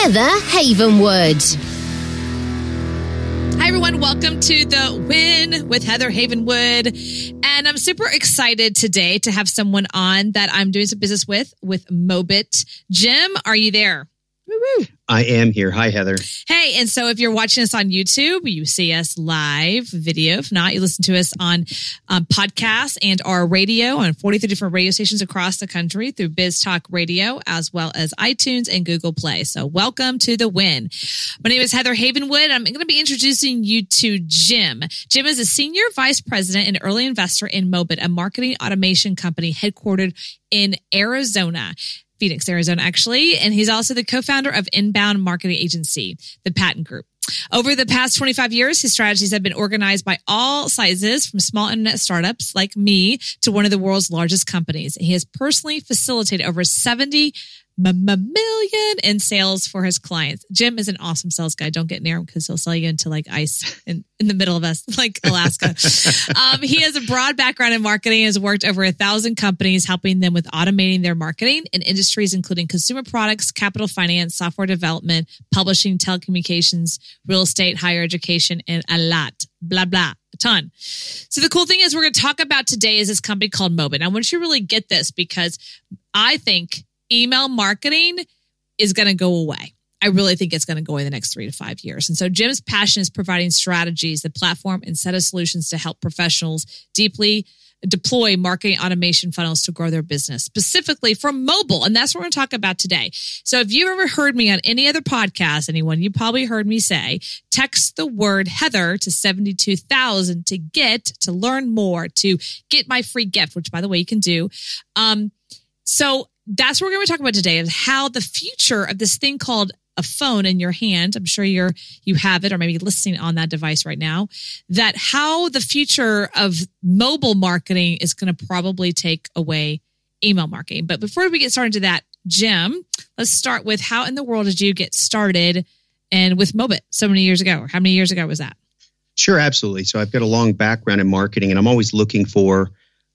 Heather Havenwood. Hi, everyone. Welcome to The Win with Heather Havenwood. And I'm super excited today to have someone on that I'm doing some business with, with Mobit. Jim, are you there? Woo-woo. I am here. Hi, Heather. Hey, and so if you're watching us on YouTube, you see us live video. If not, you listen to us on um, podcasts and our radio on 43 different radio stations across the country through Biz Talk Radio, as well as iTunes and Google Play. So welcome to the win. My name is Heather Havenwood. I'm going to be introducing you to Jim. Jim is a senior vice president and early investor in Mobit, a marketing automation company headquartered in Arizona. Phoenix, Arizona, actually. And he's also the co-founder of Inbound Marketing Agency, the Patent Group. Over the past 25 years, his strategies have been organized by all sizes, from small internet startups like me to one of the world's largest companies. He has personally facilitated over 70 million in sales for his clients. Jim is an awesome sales guy. Don't get near him because he'll sell you into like ice in, in the middle of us, like Alaska. um, he has a broad background in marketing, has worked over a thousand companies, helping them with automating their marketing in industries including consumer products, capital finance, software development, publishing, telecommunications, real estate, higher education, and a lot. Blah, blah a ton. So the cool thing is we're going to talk about today is this company called Mobit. I want you to really get this because I think email marketing is going to go away. I really think it's going to go in the next three to five years. And so Jim's passion is providing strategies, the platform and set of solutions to help professionals deeply deploy marketing automation funnels to grow their business, specifically from mobile. And that's what we're going to talk about today. So if you've ever heard me on any other podcast, anyone, you probably heard me say, text the word Heather to 72,000 to get, to learn more, to get my free gift, which by the way, you can do. Um, so that's what we're going to talk about today is how the future of this thing called a phone in your hand i'm sure you're you have it or maybe listening on that device right now that how the future of mobile marketing is going to probably take away email marketing. But before we get started to that jim let's start with how in the world did you get started and with mobit? So many years ago. Or how many years ago was that? Sure absolutely. So i've got a long background in marketing and i'm always looking for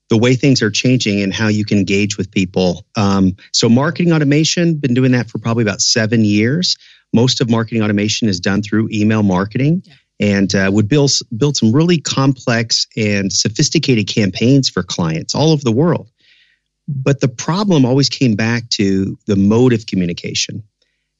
the way things are changing and how you can engage with people. Um, so, marketing automation, been doing that for probably about seven years. Most of marketing automation is done through email marketing. Yeah. And uh, would build build some really complex and sophisticated campaigns for clients all over the world. But the problem always came back to the mode of communication.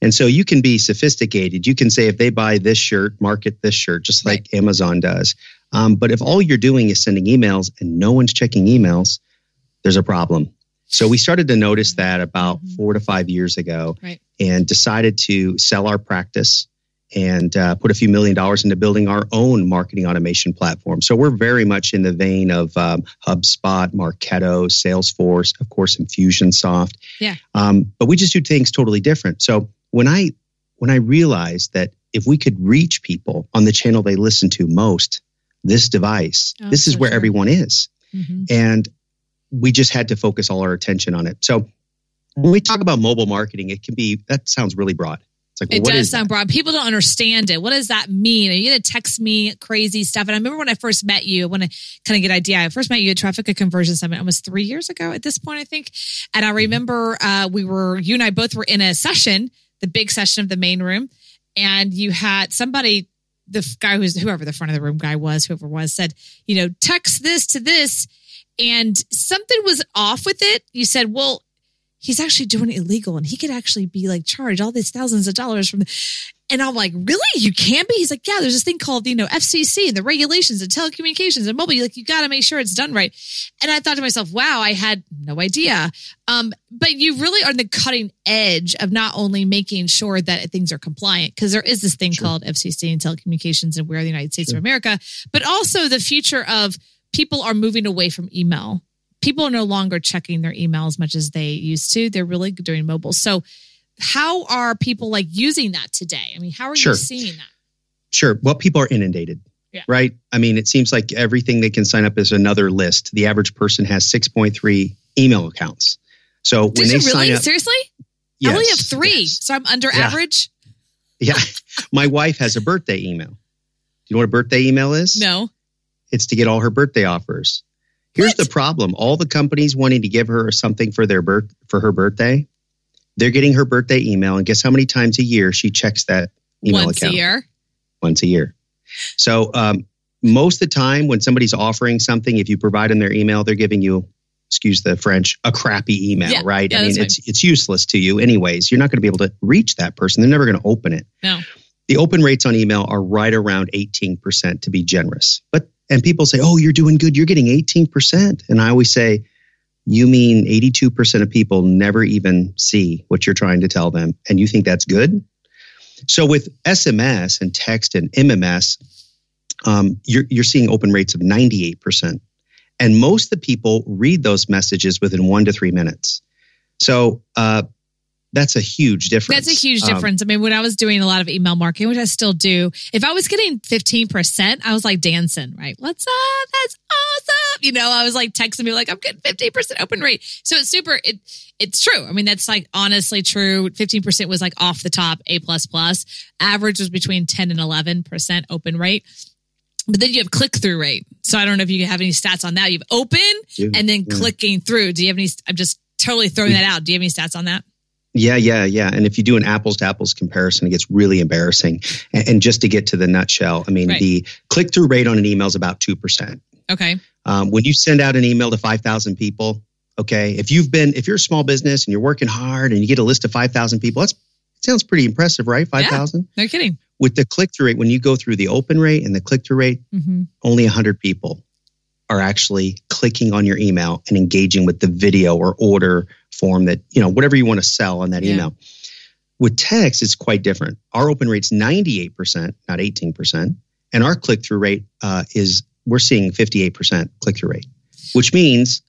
And so you can be sophisticated. You can say if they buy this shirt, market this shirt, just like right. Amazon does. Um, but if all you're doing is sending emails and no one's checking emails, there's a problem. So we started to notice that about mm-hmm. four to five years ago right. and decided to sell our practice and uh, put a few million dollars into building our own marketing automation platform. So we're very much in the vein of um, HubSpot, Marketo, Salesforce, of course, Infusionsoft. Yeah. Um, but we just do things totally different. So when I when I realized that if we could reach people on the channel they listen to most, this device, oh, this is where sure. everyone is. Mm-hmm. And we just had to focus all our attention on it. So when we talk about mobile marketing, it can be that sounds really broad. It's like, well, it does sound that? broad. People don't understand it. What does that mean? Are you going to text me crazy stuff? And I remember when I first met you, when I kind of get idea. I first met you at Traffic Conversion Summit almost three years ago at this point, I think. And I mm-hmm. remember uh, we were, you and I both were in a session the big session of the main room, and you had somebody, the guy who's whoever the front of the room guy was, whoever was, said, you know, text this to this, and something was off with it. You said, well, he's actually doing it illegal, and he could actually be like charged all these thousands of dollars from. And I'm like, really? You can be? He's like, yeah, there's this thing called, you know, FCC and the regulations and telecommunications and mobile. You're like, you got to make sure it's done right. And I thought to myself, wow, I had no idea. Um, but you really are on the cutting edge of not only making sure that things are compliant, because there is this thing Sure. called FCC and telecommunications and we're the United States Sure. of America, but also the future of people are moving away from email. People are no longer checking their email as much as they used to. They're really doing mobile. So, how are people like using that today? I mean, how are Sure. you seeing that? Sure. Well, people are inundated. Yeah. Right. I mean, it seems like everything they can sign up is another list. The average person has 6.3 email accounts. So when they you sign really? up, Seriously? I only have three, yes. so I'm under Yeah. average. Yeah. My wife has a birthday email. Do you know what a birthday email is? No. It's to get all her birthday offers. Here's What? the problem. All the companies wanting to give her something for their birth for her birthday, they're getting her birthday email. And guess how many times a year she checks that email Once account? Once a year. Once a year. So um, most of the time when somebody's offering something, if you provide them their email, they're giving you, excuse the French, a crappy email, Yeah. right? Yeah, I mean, it's it's useless to you anyways. You're not going to be able to reach that person. They're never going to open it. No. The open rates on email are right around 18% to be generous. But and people say, "Oh, you're doing good. You're getting 18%." And I always say, "You mean 82% of people never even see what you're trying to tell them and you think that's good?" So with SMS and text and MMS, um, you're you're seeing open rates of 98%. And most of the people read those messages within 1 to 3 minutes. So, uh, that's a huge difference. That's a huge Um, difference. I mean, when I was doing a lot of email marketing, which I still do, if I was getting 15%, I was like dancing, right? What's up? That's awesome. You know, I was like texting me like, I'm getting 15% open rate. So it's super, it, it's true. I mean, that's like honestly true. 15% was like off the top, A plus plus. Average was between 10 and 11% open rate. But then you have click through rate. So I don't know if you have any stats on that. You've open do- and then yeah. clicking through. Do you have any? I'm just totally throwing that out. Do you have any stats on that? Yeah, yeah, yeah. And if you do an apples to apples comparison, it gets really embarrassing. And, and just to get to the nutshell, I mean, Right. the click through rate on an email is about 2%. Okay. Um, when you send out an email to 5,000 people, okay, if you've been, if you're a small business and you're working hard and you get a list of 5,000 people, that's sounds pretty impressive, right? 5,000. No kidding. With the click through rate, when you go through the open rate and the click through rate, Mm-hmm. only 100 people are actually clicking on your email and engaging with the video or order form that, you know, whatever you want to sell on that Yeah. email. With text, it's quite different. Our open rate's 98%, not 18%. And our click through rate uh, is, we're seeing 58% click through rate, which means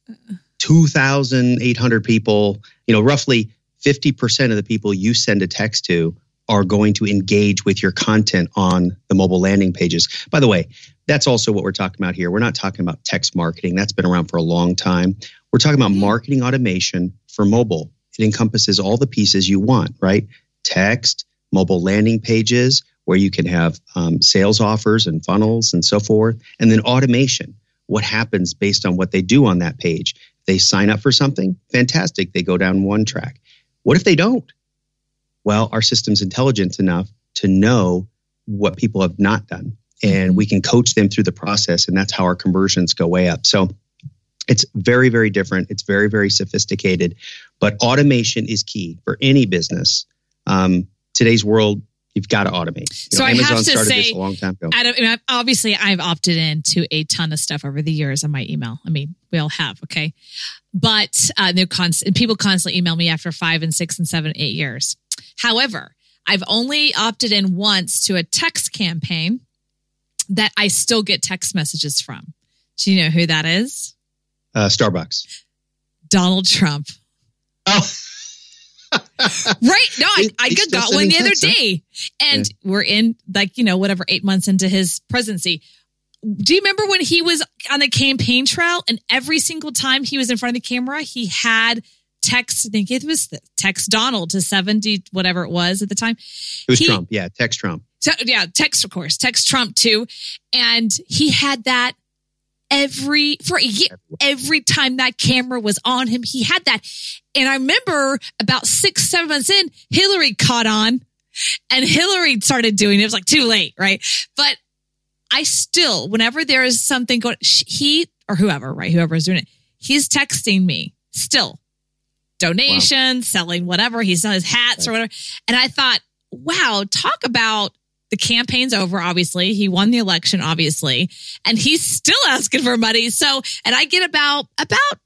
2,800 people, you know, roughly 50% of the people you send a text to are going to engage with your content on the mobile landing pages. By the way, that's also what we're talking about here. We're not talking about text marketing. That's been around for a long time. We're talking about marketing automation for mobile. It encompasses all the pieces you want, right? Text, mobile landing pages where you can have um, sales offers and funnels and so forth, and then automation. What happens based on what they do on that page? They sign up for something, fantastic. They go down one track. What if they don't? Well, our system's intelligent enough to know what people have not done, and we can coach them through the process, and that's how our conversions go way up. So it's very, very different. It's very, very sophisticated, but automation is key for any business. Um, today's world, you've got to automate. You So I have to started say- this a long time ago. I don't, I mean, obviously, I've opted in to a ton of stuff over the years on my email. I mean, we all have, okay? But uh, they're constant. People constantly email me after five and six and seven, eight years. However, I've only opted in once to a text campaign that I still get text messages from. Do you know who that is? Uh, Starbucks. Donald Trump. Oh, Right. No, I, I got one the other day. And we're in like, you know, whatever, eight months into his presidency. Do you remember when he was on the campaign trail and every single time he was in front of the camera, he had text, I think it was text Donald to 70, whatever it was at the time. it was He- Trump. Yeah, text Trump. So, yeah, text, of course, text Trump too. And he had that every, for a year, every time that camera was on him, he had that. And I remember about six, seven months in, Hillary caught on and Hillary started doing it. It was like too late, right? But I still, whenever there is something going, he or whoever, right? Whoever is doing it, he's texting me still donations, selling whatever. He's selling his hats or whatever. And I thought, wow, talk about the campaign's over, obviously. He won the election, obviously, and he's still asking for money. So, and I get about, about,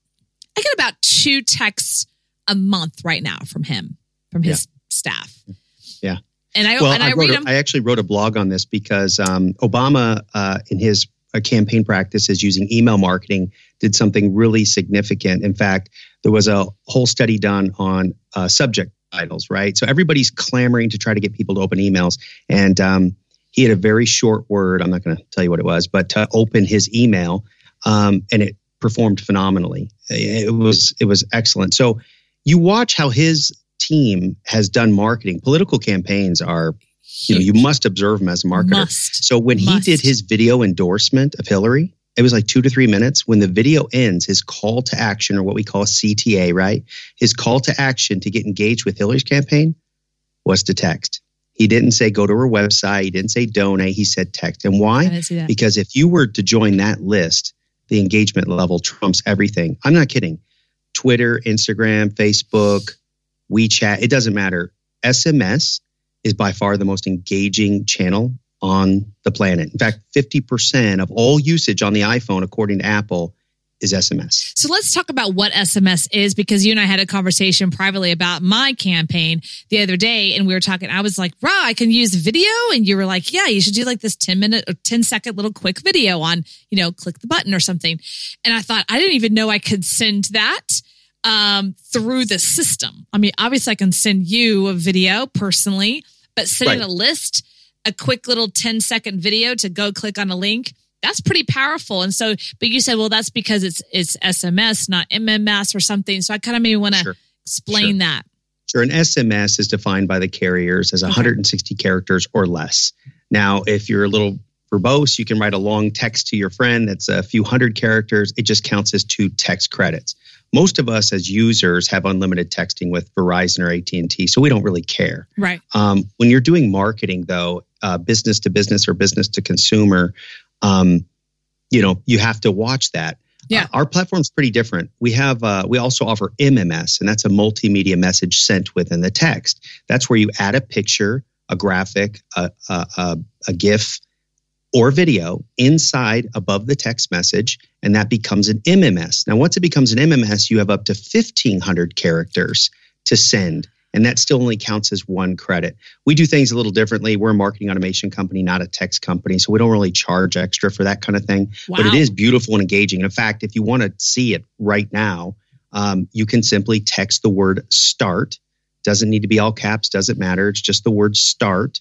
I get about two texts a month right now from him, from his yeah. staff. Yeah. And I, well, and I, I, read a. I actually wrote a blog on this because um, Obama, uh, in his uh, campaign practices using email marketing, did something really significant. In fact, there was a whole study done on uh, subject titles, right? So everybody's clamoring to try to get people to open emails. And um, he had a very short word. I'm not going to tell you what it was, but to open his email, um, and it performed phenomenally. It was it was excellent. So you watch how his team has done marketing. Political campaigns are, you know, you must observe them as a marketer. Must. So when Must. he did his video endorsement of Hillary, it was like two to three minutes. When the video ends, his call to action, or what we call CTA, right? His call to action to get engaged with Hillary's campaign was to text. He didn't say go to her website. He didn't say donate. He said text. And why? didn't see that. Because if you were to join that list, the engagement level trumps everything. I'm not kidding. Twitter, Instagram, Facebook, WeChat, it doesn't matter. SMS is by far the most engaging channel on the planet. In fact, 50% of all usage on the iPhone, according to Apple, is SMS. So let's talk about what SMS is because you and I had a conversation privately about my campaign the other day and we were talking. I was like, Raw, I can use video. And you were like, yeah, you should do like this 10 minute or 10 second little quick video on, you know, click the button or something. And I thought, I didn't even know I could send that um, through the system. I mean, obviously I can send you a video personally, but sending Right. a list, a quick little 10 second video to go click on a link, that's pretty powerful. And so, but you said, well, that's because it's it's SMS, not MMS or something. So I kind of maybe want to Sure. explain Sure. that. Sure, an SMS is defined by the carriers as 160 characters or less. Now, if you're a little verbose, you can write a long text to your friend that's a few hundred characters. It just counts as two text credits. Most of us as users have unlimited texting with Verizon or AT&T, so we don't really care. Right. Um, when you're doing marketing, though, uh, business to business or business to consumer, um, you know, you have to watch that. Yeah. Uh, our platform's pretty different. We have, uh, we also offer MMS, and that's a multimedia message sent within the text. That's where you add a picture, a graphic, a, a, a, a GIF, or video inside above the text message, and that becomes an MMS. Now, once it becomes an MMS, you have up to 1,500 characters to send, and that still only counts as one credit. We do things a little differently. We're a marketing automation company, not a text company, so we don't really charge extra for that kind of thing. Wow. But it is beautiful and engaging. In fact, if you want to see it right now, um, you can simply text the word start. Doesn't need to be all caps, doesn't matter. It's just the word start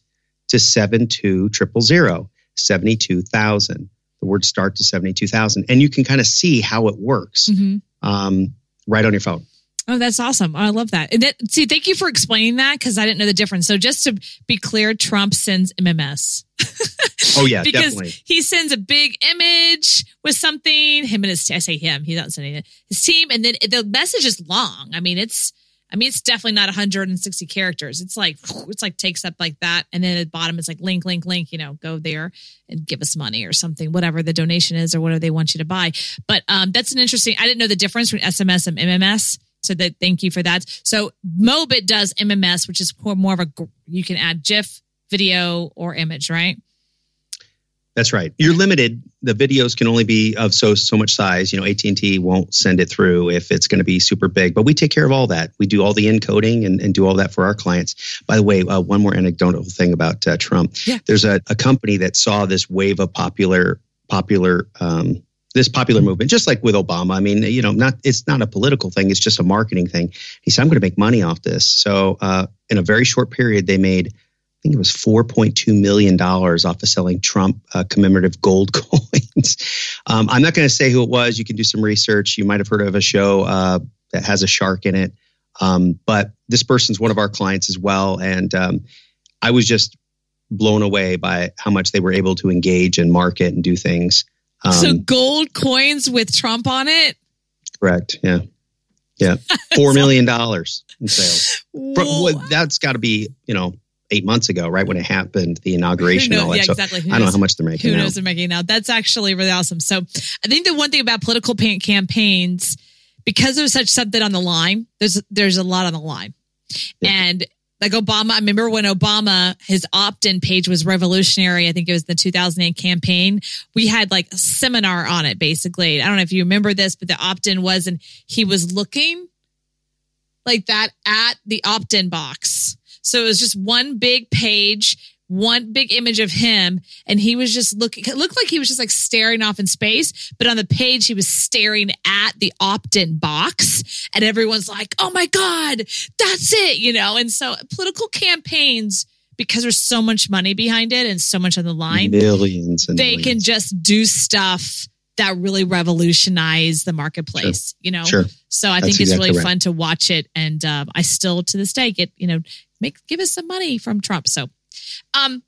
to 72000, 72,000. The word start to 72,000. And you can kind of see how it works Mhm. um, right on your phone. Oh, that's awesome. I love that. And that, see, thank you for explaining that because I didn't know the difference. So just to be clear, Trump sends MMS. Oh, yeah, because definitely. he sends a big image with something. Him and his, I say him, he's not sending it. His team, and then the message is long. I mean, it's, I mean, it's definitely not 160 characters. It's like, it's like takes up like that, and then at the bottom it's like link, link, link. You know, go there and give us money or something, whatever the donation is or whatever they want you to buy. But um, that's an interesting. I didn't know the difference between SMS and MMS. So that thank you for that. So Mobit does MMS, which is more of a you can add GIF, video, or image, right? That's right. You're limited. The videos can only be of so so much size. You know, AT and T won't send it through if it's going to be super big. But we take care of all that. We do all the encoding and, and do all that for our clients. By the way, uh, one more anecdotal thing about uh, Trump. Yeah. There's a, a company that saw this wave of popular popular um, this popular movement, just like with Obama. I mean, you know, not it's not a political thing; it's just a marketing thing. He said, "I'm going to make money off this." So, uh, in a very short period, they made think it was $4.2 million off of selling Trump uh, commemorative gold coins. Um, I'm not going to say who it was. You can do some research. You might have heard of a show uh, that has a shark in it. Um, but this person's one of our clients as well. And um, I was just blown away by how much they were able to engage and market and do things. Um, so gold coins with Trump on it. correct. Yeah. Yeah. $4 million in sales. From- well, that's got to be, you know, eight months ago, right when it happened, the inauguration and all that. Yeah, So exactly. Who I don't know how much they're making Who now. knows they're making now? That's actually really awesome. So I think the one thing about political campaigns, because there's such something on the line, there's there's a lot on the line. Yeah. And Like Obama, I remember when Obama, his opt in page was revolutionary. I think it was the 2008 campaign. We had like a seminar on it, basically. I don't know if you remember this, but the opt in was, and he was looking like that at the opt in box. So it was just one big page one big image of him and he was just looking it looked like he was just like staring off in space but on the page he was staring at the opt-in box and everyone's like oh my god that's it you know and so political campaigns because there's so much money behind it and so much on the line millions and they millions. can just do stuff that really revolutionize the marketplace Sure. you know Sure. so i That's think it's exactly really right. fun to watch it and um, i still to this day get you know make give us some money from trump. So um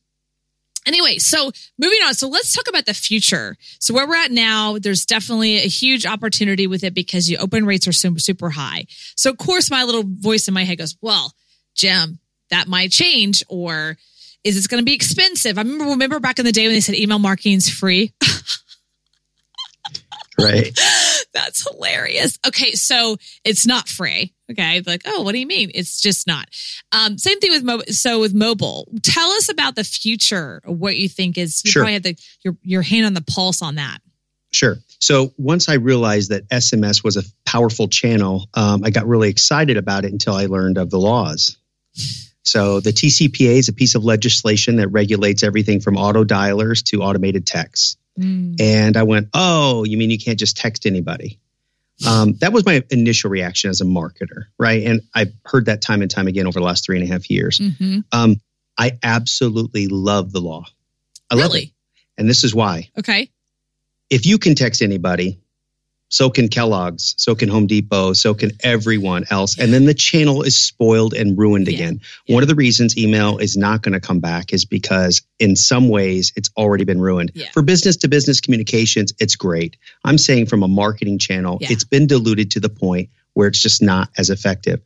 anyway so moving on. So let's talk about the future. So where we're at now there's definitely a huge opportunity with it because your open rates are super, super high. So of course my little voice in my head goes well jim that might change or is this going to be expensive? I remember remember back in the day when they said email marketing's free? Right. That's hilarious. Okay, so it's not free. Okay, like oh, what do you mean? It's just not. Um, same thing with mobile. So with mobile, tell us about the future. What you think is? You Sure. probably have the your your hand on the pulse on that. Sure. So once I realized that SMS was a powerful channel, um, I got really excited about it until I learned of the laws. So the TCPA is a piece of legislation that regulates everything from auto dialers to automated texts. And I went, oh, you mean you can't just text anybody? Um, that was my initial reaction as a marketer, right? And I've heard that time and time again over the last three and a half years. Mhm. Um, I absolutely love the law. I love it. Really? And this is why. Okay. If you can text anybody, so can Kellogg's, so can Home Depot, so can everyone else. And then the channel is spoiled and ruined Yeah. again. One of the reasons email is not going to come back is because in some ways it's already been ruined. Yeah. For business to business communications, it's great. I'm saying from a marketing channel, Yeah. it's been diluted to the point where it's just not as effective.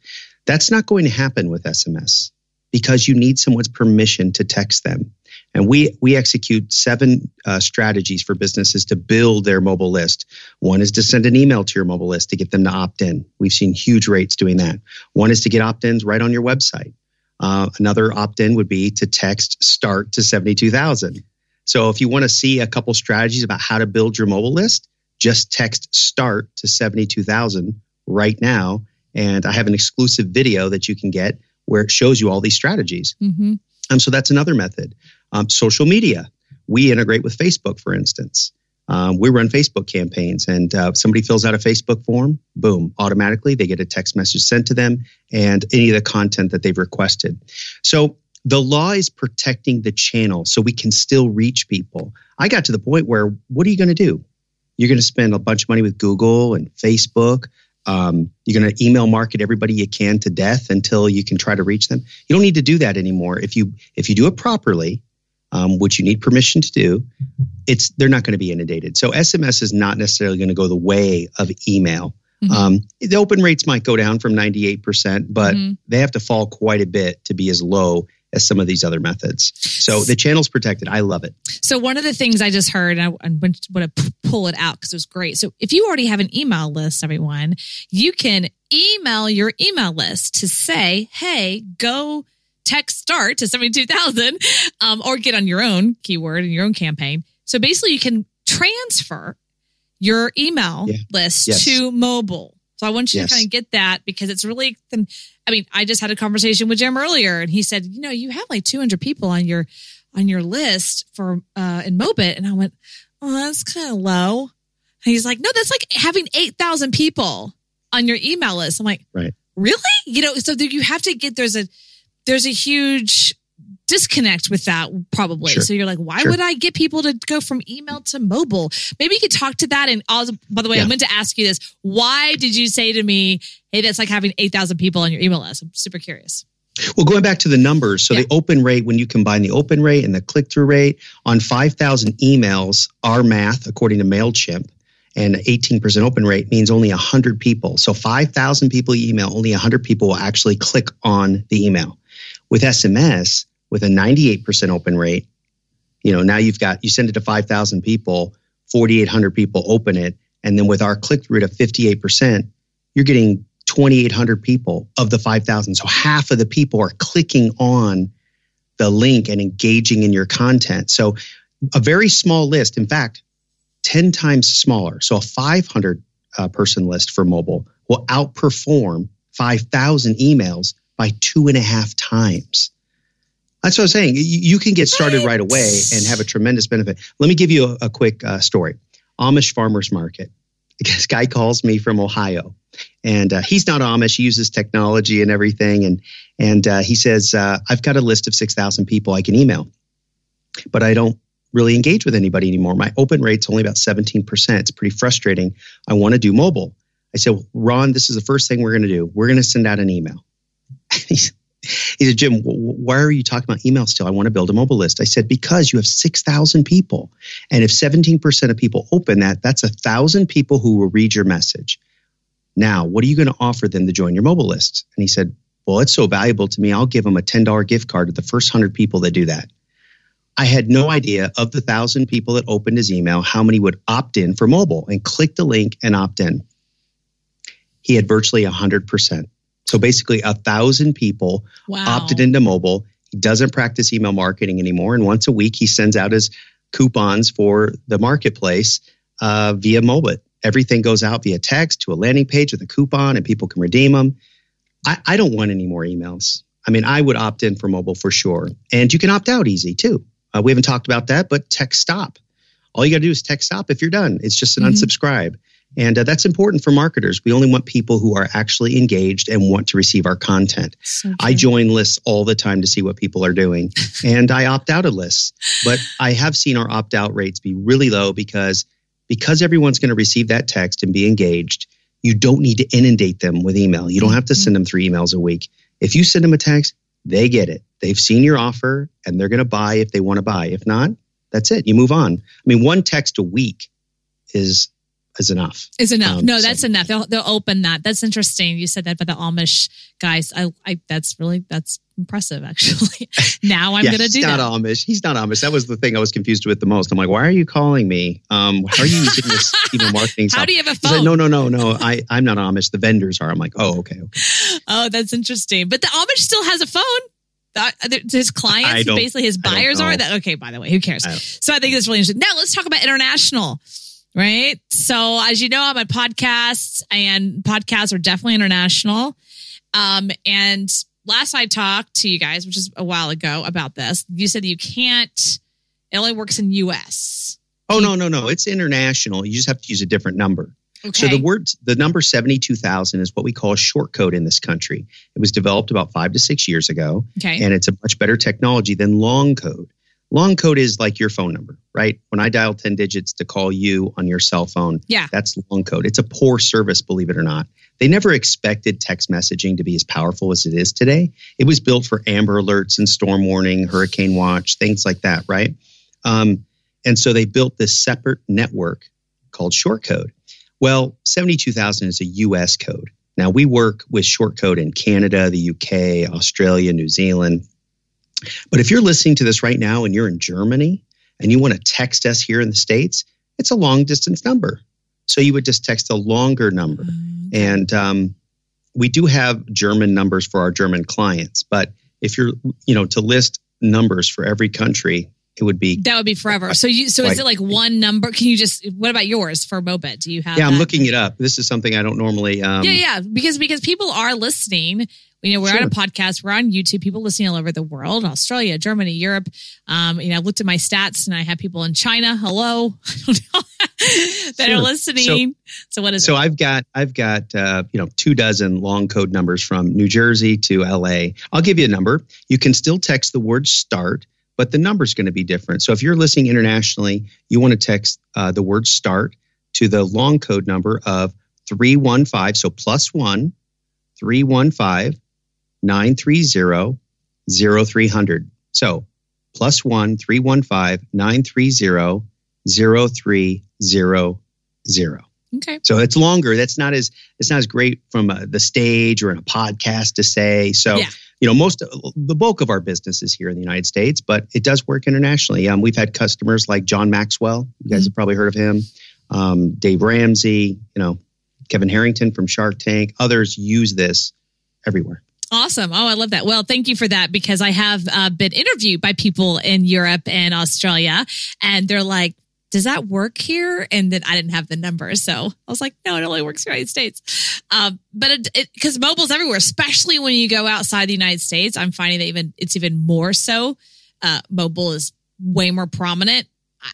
That's not going to happen with SMS because you need someone's permission to text them. And we we execute seven uh, strategies for businesses to build their mobile list. One is to send an email to your mobile list to get them to opt in. We've seen huge rates doing that. One is to get opt ins right on your website. Uh, another opt in would be to text start to 72,000. So if you want to see a couple strategies about how to build your mobile list, just text start to 72,000 right now. And I have an exclusive video that you can get where it shows you all these strategies. Mm-hmm. Um, so that's another method. Um, social media. We integrate with Facebook, for instance. Um, we run Facebook campaigns, and uh, somebody fills out a Facebook form, boom, automatically they get a text message sent to them and any of the content that they've requested. So the law is protecting the channel so we can still reach people. I got to the point where, what are you going to do? You're going to spend a bunch of money with Google and Facebook. Um, you're going to email market everybody you can to death until you can try to reach them. You don't need to do that anymore. If you if you do it properly, um, which you need permission to do, it's they're not going to be inundated. So SMS is not necessarily going to go the way of email. Mhm. Um, the open rates might go down from 98%, but Mhm. they have to fall quite a bit to be as low as some of these other methods. So the channel's protected. I love it. So one of the things I just heard, and I, I want to pull it out because it was great. So if you already have an email list, everyone, you can email your email list to say, "Hey, go text start to seventy two thousand, um, or get on your own keyword and your own campaign." So basically, you can transfer your email Yeah. list Yes. to mobile. So I want you Yes. to kind of get that because it's really. I mean, I just had a conversation with Jim earlier, and he said, "You know, you have like 200 people on your on your list for uh in Mobit," and I went, "Oh, that's kind of low." And he's like, "No, that's like having 8,000 people on your email list." I'm like, Right. Really? You know, so you have to get there's a there's a huge disconnect with that probably. Sure. So you're like, why Sure. would I get people to go from email to mobile? Maybe you could talk to that. And also, by the way, I Yeah. meant to ask you this. Why did you say to me, hey, that's like having 8,000 people on your email list? I'm super curious. Well, going back to the numbers, so Yeah. the open rate, when you combine the open rate and the click through rate on 5,000 emails, our math, according to MailChimp, and 18% open rate means only 100 people. So 5,000 people email, only 100 people will actually click on the email. With SMS, with a 98% open rate, you know, now you've got, you send it to 5,000 people, 4,800 people open it. And then with our click through of 58%, you're getting 2,800 people of the 5,000. So half of the people are clicking on the link and engaging in your content. So a very small list, in fact, 10 times smaller. So a 500 uh, person list for mobile will outperform 5,000 emails by two and a half times. That's what I was saying. You, can get started right away and have a tremendous benefit. Let me give you a, a quick uh, story. Amish farmers market. This guy calls me from Ohio, and uh, he's not Amish. He uses technology and everything, and and uh, he says, uh, "I've got a list of six thousand people I can email, but I don't really engage with anybody anymore. My open rate's only about seventeen percent. It's pretty frustrating. I want to do mobile." I said, "Ron, this is the first thing we're going to do. We're going to send out an email." He said, Jim, why are you talking about email still? I want to build a mobile list. I said, because you have 6,000 people. And if 17% of people open that, that's a 1,000 people who will read your message. Now, what are you going to offer them to join your mobile list? And he said, well, it's so valuable to me. I'll give them a $10 gift card to the first 100 people that do that. I had no idea of the 1,000 people that opened his email, how many would opt in for mobile and click the link and opt in. He had virtually 100%. So basically, a thousand people wow. opted into mobile. He doesn't practice email marketing anymore. And once a week, he sends out his coupons for the marketplace uh, via mobile. Everything goes out via text to a landing page with a coupon, and people can redeem them. I, I don't want any more emails. I mean, I would opt in for mobile for sure. And you can opt out easy too. Uh, we haven't talked about that, but text stop. All you got to do is text stop if you're done. It's just an mm-hmm. unsubscribe. And uh, that's important for marketers. We only want people who are actually engaged and want to receive our content. So I join lists all the time to see what people are doing, and I opt out of lists. But I have seen our opt out rates be really low because because everyone's going to receive that text and be engaged. You don't need to inundate them with email. You don't have to send them three emails a week. If you send them a text, they get it. They've seen your offer and they're going to buy if they want to buy. If not, that's it. You move on. I mean, one text a week is is enough. Is enough. Um, no, that's so. enough. They'll they'll open that. That's interesting. You said that about the Amish guys. I, I that's really that's impressive actually. now I'm yeah, gonna do he's that. not Amish. He's not Amish. That was the thing I was confused with the most. I'm like, why are you calling me? Um, how are you using this email marketing How do you have a phone? Like, no, no, no, no. I I'm not Amish. The vendors are. I'm like, oh, okay, okay. Oh, that's interesting. But the Amish still has a phone. Uh, his clients, basically his buyers are that. Okay, by the way, who cares? I so I think that's really interesting. Now let's talk about international right? So, as you know, I'm on podcasts, and podcasts are definitely international. Um, and last I talked to you guys, which is a while ago, about this, you said you can't. It only works in U.S. Oh no, no, no! It's international. You just have to use a different number. Okay. So the word, the number seventy-two thousand is what we call a short code in this country. It was developed about five to six years ago, okay. and it's a much better technology than long code. Long code is like your phone number, right? When I dial 10 digits to call you on your cell phone, yeah. that's long code. It's a poor service, believe it or not. They never expected text messaging to be as powerful as it is today. It was built for Amber Alerts and storm warning, hurricane watch, things like that, right? Um, and so they built this separate network called short code. Well, 72,000 is a US code. Now, we work with short code in Canada, the UK, Australia, New Zealand, but if you're listening to this right now and you're in Germany and you want to text us here in the States, it's a long distance number. So you would just text a longer number. Mm-hmm. And um, we do have German numbers for our German clients. But if you're, you know, to list numbers for every country, it would be that would be forever. So you so is it like one number? Can you just what about yours for Mobit? Do you have? Yeah, I'm looking it up. This is something I don't normally. Um, yeah, yeah, because because people are listening you know, we're sure. on a podcast, we're on YouTube, people listening all over the world, Australia, Germany, Europe. Um, you know, I've looked at my stats and I have people in China. Hello. that sure. are listening. So, so, what is so it? I've got I've got uh, you know two dozen long code numbers from New Jersey to LA. I'll give you a number. You can still text the word start, but the number is going to be different. So if you're listening internationally, you want to text uh, the word start to the long code number of 315, so plus one, 315 930 0300. So plus one 315 930 0300. Okay. So it's longer. That's not as it's not as great from a, the stage or in a podcast to say. So yeah. you know, most the bulk of our business is here in the United States, but it does work internationally. Um, we've had customers like John Maxwell. You guys mm-hmm. have probably heard of him. Um, Dave Ramsey. You know, Kevin Harrington from Shark Tank, others use this everywhere. Awesome. Oh, I love that. Well, thank you for that because I have uh, been interviewed by people in Europe and Australia, and they're like, does that work here? And then I didn't have the number. So I was like, no, it only works in the United States. Um, but because mobile's everywhere, especially when you go outside the United States, I'm finding that even it's even more so. Uh, mobile is way more prominent.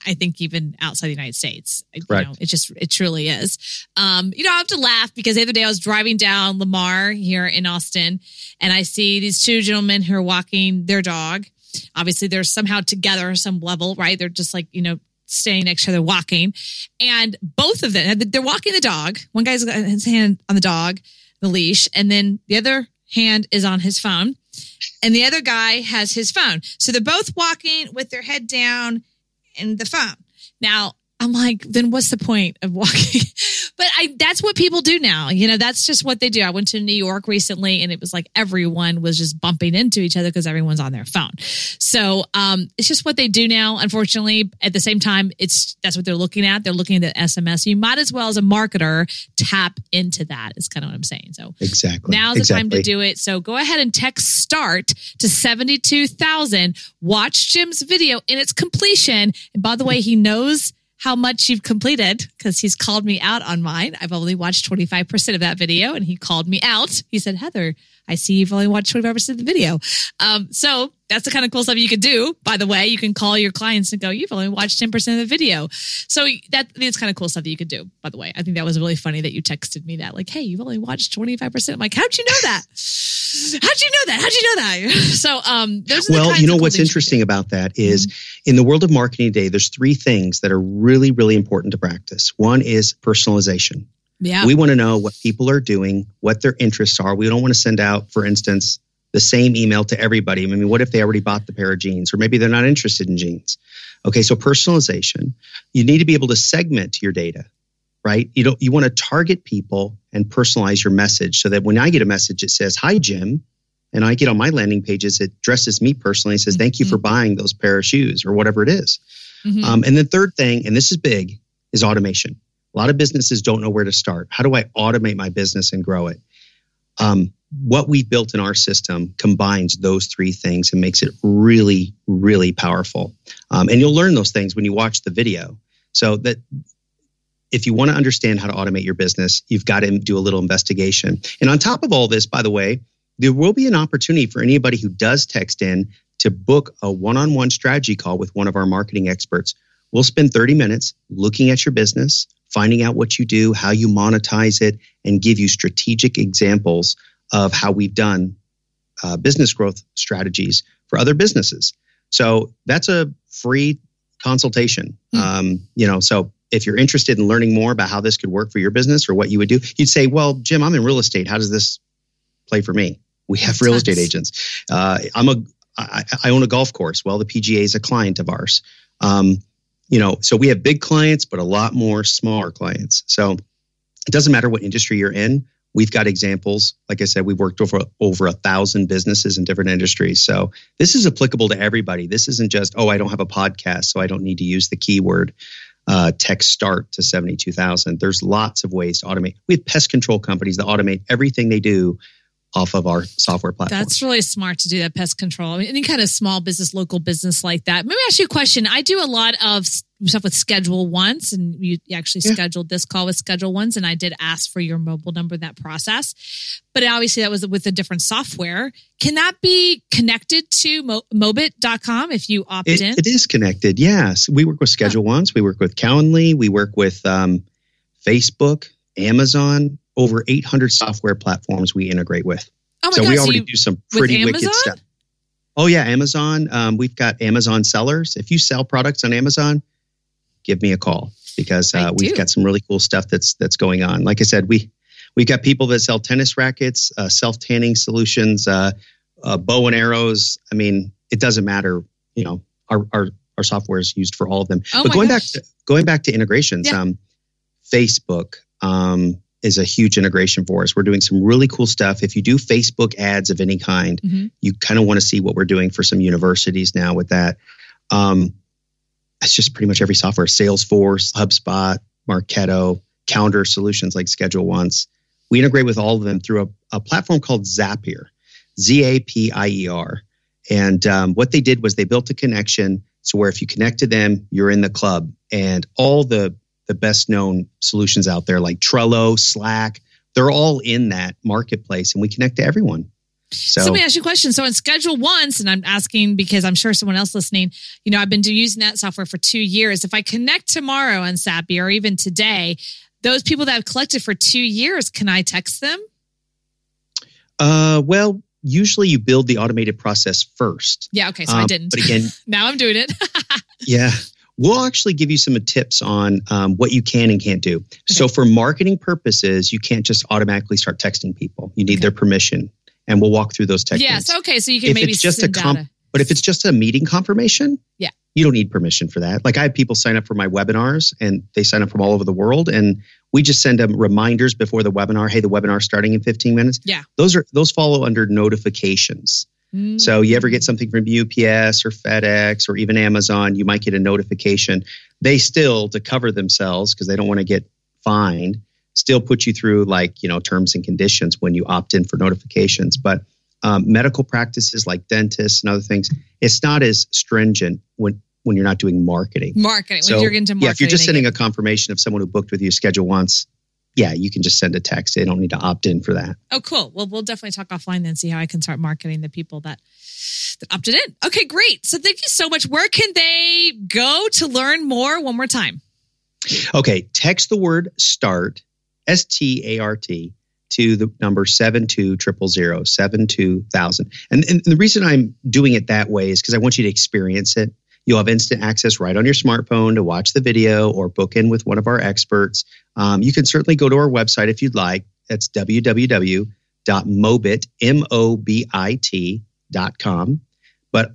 I think even outside the United States, right. you know, it just, it truly is. Um, you know, I have to laugh because the other day I was driving down Lamar here in Austin and I see these two gentlemen who are walking their dog. Obviously they're somehow together some level, right? They're just like, you know, staying next to other walking. And both of them, they're walking the dog. One guy's got his hand on the dog, the leash, and then the other hand is on his phone. And the other guy has his phone. So they're both walking with their head down and the phone. Now, I'm like, then what's the point of walking? but I, that's what people do now. You know, that's just what they do. I went to New York recently and it was like everyone was just bumping into each other because everyone's on their phone. So, um, it's just what they do now. Unfortunately, at the same time, it's, that's what they're looking at. They're looking at the SMS. You might as well, as a marketer, tap into that is kind of what I'm saying. So exactly. Now's exactly. the time to do it. So go ahead and text start to 72,000. Watch Jim's video in its completion. And by the way, he knows how much you've completed because he's called me out on mine. I've only watched 25% of that video and he called me out. He said, Heather, I see you've only watched 25% of the video. Um, so that's the kind of cool stuff you could do. By the way, you can call your clients and go, you've only watched 10% of the video. So that it's kind of cool stuff that you could do, by the way. I think that was really funny that you texted me that like, Hey, you've only watched 25%. I'm like, how'd you know that? How'd you know that? How'd you know that? So, um, well, you know, what's interesting about that is mm-hmm. in the world of marketing today, there's three things that are really, really important to practice. One is personalization. Yeah. We want to know what people are doing, what their interests are. We don't want to send out, for instance, the same email to everybody. I mean, what if they already bought the pair of jeans or maybe they're not interested in jeans? Okay, so personalization. You need to be able to segment your data, right? You don't you want to target people and personalize your message so that when I get a message it says, "Hi Jim," and I get on my landing pages it addresses me personally and says, mm-hmm. "Thank you for buying those pair of shoes" or whatever it is. Mm-hmm. Um, and the third thing, and this is big, is automation. A lot of businesses don't know where to start. How do I automate my business and grow it? Um, what we've built in our system combines those three things and makes it really, really powerful. Um, and you'll learn those things when you watch the video. So that if you want to understand how to automate your business, you've got to do a little investigation. And on top of all this, by the way, there will be an opportunity for anybody who does text in to book a one on one strategy call with one of our marketing experts. We'll spend 30 minutes looking at your business, finding out what you do, how you monetize it, and give you strategic examples of how we've done uh, business growth strategies for other businesses. So that's a free consultation. Mm. Um, you know, so if you're interested in learning more about how this could work for your business or what you would do, you'd say, "Well, Jim, I'm in real estate. How does this play for me?" We have real estate agents. Uh, I'm a I, I own a golf course. Well, the PGA is a client of ours. Um, you know, so we have big clients, but a lot more smaller clients. So it doesn't matter what industry you're in. We've got examples. Like I said, we've worked over over a thousand businesses in different industries. So this is applicable to everybody. This isn't just, oh, I don't have a podcast, so I don't need to use the keyword uh, text start to 72,000. There's lots of ways to automate. We have pest control companies that automate everything they do off of our software platform. That's really smart to do that pest control. I mean, any kind of small business, local business like that. Let me ask you a question. I do a lot of stuff with Schedule Once, and you actually yeah. scheduled this call with Schedule Once, and I did ask for your mobile number in that process. But obviously, that was with a different software. Can that be connected to Mo- Mobit.com if you opt it, in? It is connected. Yes, we work with Schedule yeah. Once. We work with Calendly. We work with um, Facebook, Amazon over 800 software platforms we integrate with. Oh so God, we already so do some pretty wicked stuff. Oh yeah, Amazon. Um, we've got Amazon sellers. If you sell products on Amazon, give me a call because uh, we've got some really cool stuff that's that's going on. Like I said, we we've got people that sell tennis rackets, uh, self tanning solutions, uh, uh, bow and arrows. I mean, it doesn't matter. You know, our our our software is used for all of them. Oh but going gosh. back to going back to integrations, Yeah. um, Facebook, um, is a huge integration for us. We're doing some really cool stuff. If you do Facebook ads of any kind, Mhm. you kind of want to see what we're doing for some universities now with that. Um, it's just pretty much every software Salesforce, HubSpot, Marketo, calendar solutions like Schedule Once. We integrate with all of them through a, a platform called Zapier, Z A P I E R. And um, what they did was they built a connection so where if you connect to them, you're in the club, and all the the best known solutions out there like Trello, Slack, they're all in that marketplace, and we connect to everyone. So, so let me ask you a question. So in Schedule Once, and I'm asking because I'm sure someone else listening, you know, I've been using that software for two years. If I connect tomorrow on Zapier or even today, those people that have collected for two years, can I text them? Uh, well, usually you build the automated process first. Yeah. Okay. So um, I didn't. But again, now I'm doing it. yeah. We'll actually give you some tips on um, what you can and can't do. Okay. So, for marketing purposes, you can't just automatically start texting people. You need okay. their permission, and we'll walk through those techniques. Yes. Okay. So you can if maybe it's just a comp- but if it's just a meeting confirmation, yeah, you don't need permission for that. Like I have people sign up for my webinars, and they sign up from all over the world, and we just send them reminders before the webinar. Hey, the webinar's starting in 15 minutes. Yeah. Those are those follow under notifications. Mm. So you ever get something from UPS or FedEx or even Amazon, you might get a notification. They still, to cover themselves because they don't want to get fined, still put you through like you know terms and conditions when you opt in for notifications. But um, medical practices like dentists and other things, it's not as stringent when when you're not doing marketing. Marketing. So, when you're into marketing. Yeah, if you're just sending a confirmation of someone who booked with you schedule once, yeah, you can just send a text. They don't need to opt in for that. Oh, cool. Well, we'll definitely talk offline then, see how I can start marketing the people that that opted in. Okay, great. So thank you so much. Where can they go to learn more? One more time. Okay, text the word start, S T A R T, to the number 72000, 72000. And, and the reason I'm doing it that way is because I want you to experience it. You'll have instant access right on your smartphone to watch the video or book in with one of our experts. Um, you can certainly go to our website if you'd like. That's www.mobit, M-O-B-I-T dot com. But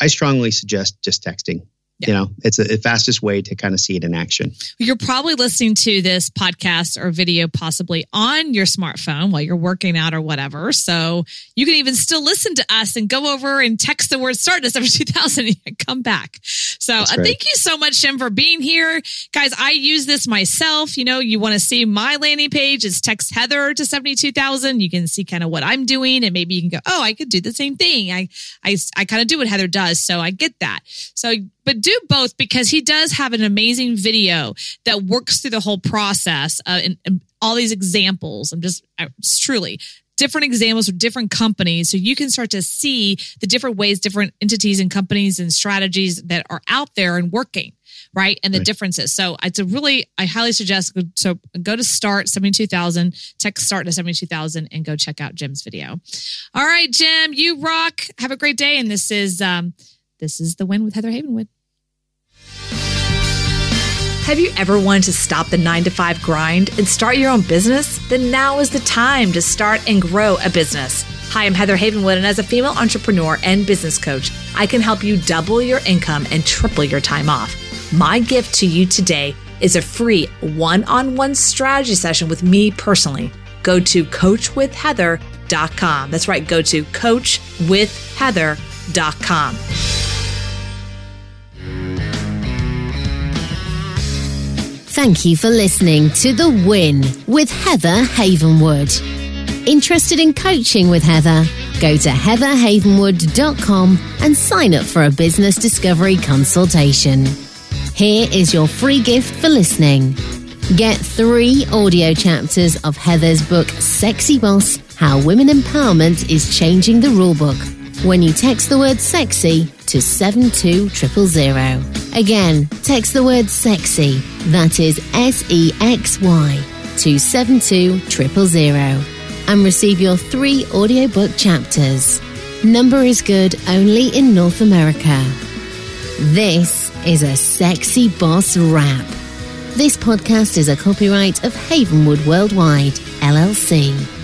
I strongly suggest just texting. Yeah. You know, it's the fastest way to kind of see it in action. You're probably listening to this podcast or video possibly on your smartphone while you're working out or whatever. So you can even still listen to us and go over and text the word start to 72000 and come back. So uh, thank you so much, Jim, for being here. Guys, I use this myself. You know, you want to see my landing page is text Heather to 72,000. You can see kind of what I'm doing and maybe you can go, oh, I could do the same thing. I, I, I kind of do what Heather does. So I get that. So but do both because he does have an amazing video that works through the whole process uh, and, and all these examples. I'm just it's truly different examples of different companies. So you can start to see the different ways different entities and companies and strategies that are out there and working right? And the right. differences. So it's a really i highly suggest so go to start 72000 text start to 72000 and go check out jim's video. All right jim you rock. Have a great day. And this is um this is the win with heather havenwood have you ever wanted to stop the nine to five grind and start your own business? Then now is the time to start and grow a business. Hi, I'm Heather Havenwood, and as a female entrepreneur and business coach, I can help you double your income and triple your time off. My gift to you today is a free one on one strategy session with me personally. Go to coachwithheather.com. That's right, go to coachwithheather.com. Thank you for listening to The Win with Heather Havenwood. Interested in coaching with Heather? Go to heatherhavenwood.com and sign up for a business discovery consultation. Here is your free gift for listening. Get three audio chapters of Heather's book, Sexy Boss How Women Empowerment is Changing the Rulebook when you text the word sexy to 72000. Again, text the word sexy, that is S E X Y, to 72000 and receive your three audiobook chapters. Number is good only in North America. This is a sexy boss rap. This podcast is a copyright of Havenwood Worldwide, LLC.